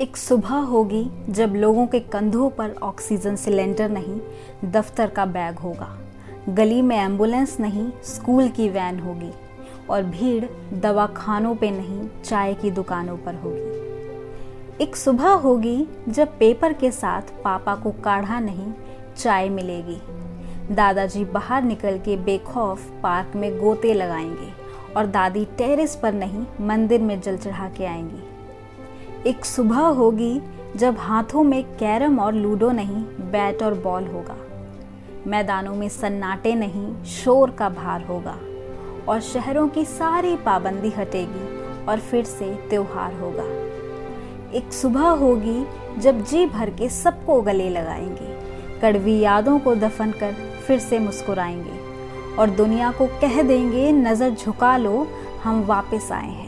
एक सुबह होगी जब लोगों के कंधों पर ऑक्सीजन सिलेंडर नहीं, दफ्तर का बैग होगा। गली में एंबुलेंस नहीं, स्कूल की वैन होगी और भीड़ दवाखानों पे नहीं, चाय की दुकानों पर होगी। एक सुबह होगी जब पेपर के साथ पापा को काढ़ा नहीं, चाय मिलेगी। दादाजी बाहर निकल के बेखौफ पार्क में गोते लगाएँगे और दादी टेरेस पर नहीं, मंदिर में जल चढ़ा के आएँगी। एक सुबह होगी जब हाथों में कैरम और लूडो नहीं, बैट और बॉल होगा। मैदानों में सन्नाटे नहीं, शोर का भार होगा। और शहरों की सारी पाबंदी हटेगी और फिर से त्योहार होगा। एक सुबह होगी जब जी भर के सबको गले लगाएँगे। कड़वी यादों को दफन कर फिर से मुस्कुराएँगे। और दुनिया को कह देंगे, नज़र झुका लो, हम वापस आए हैं।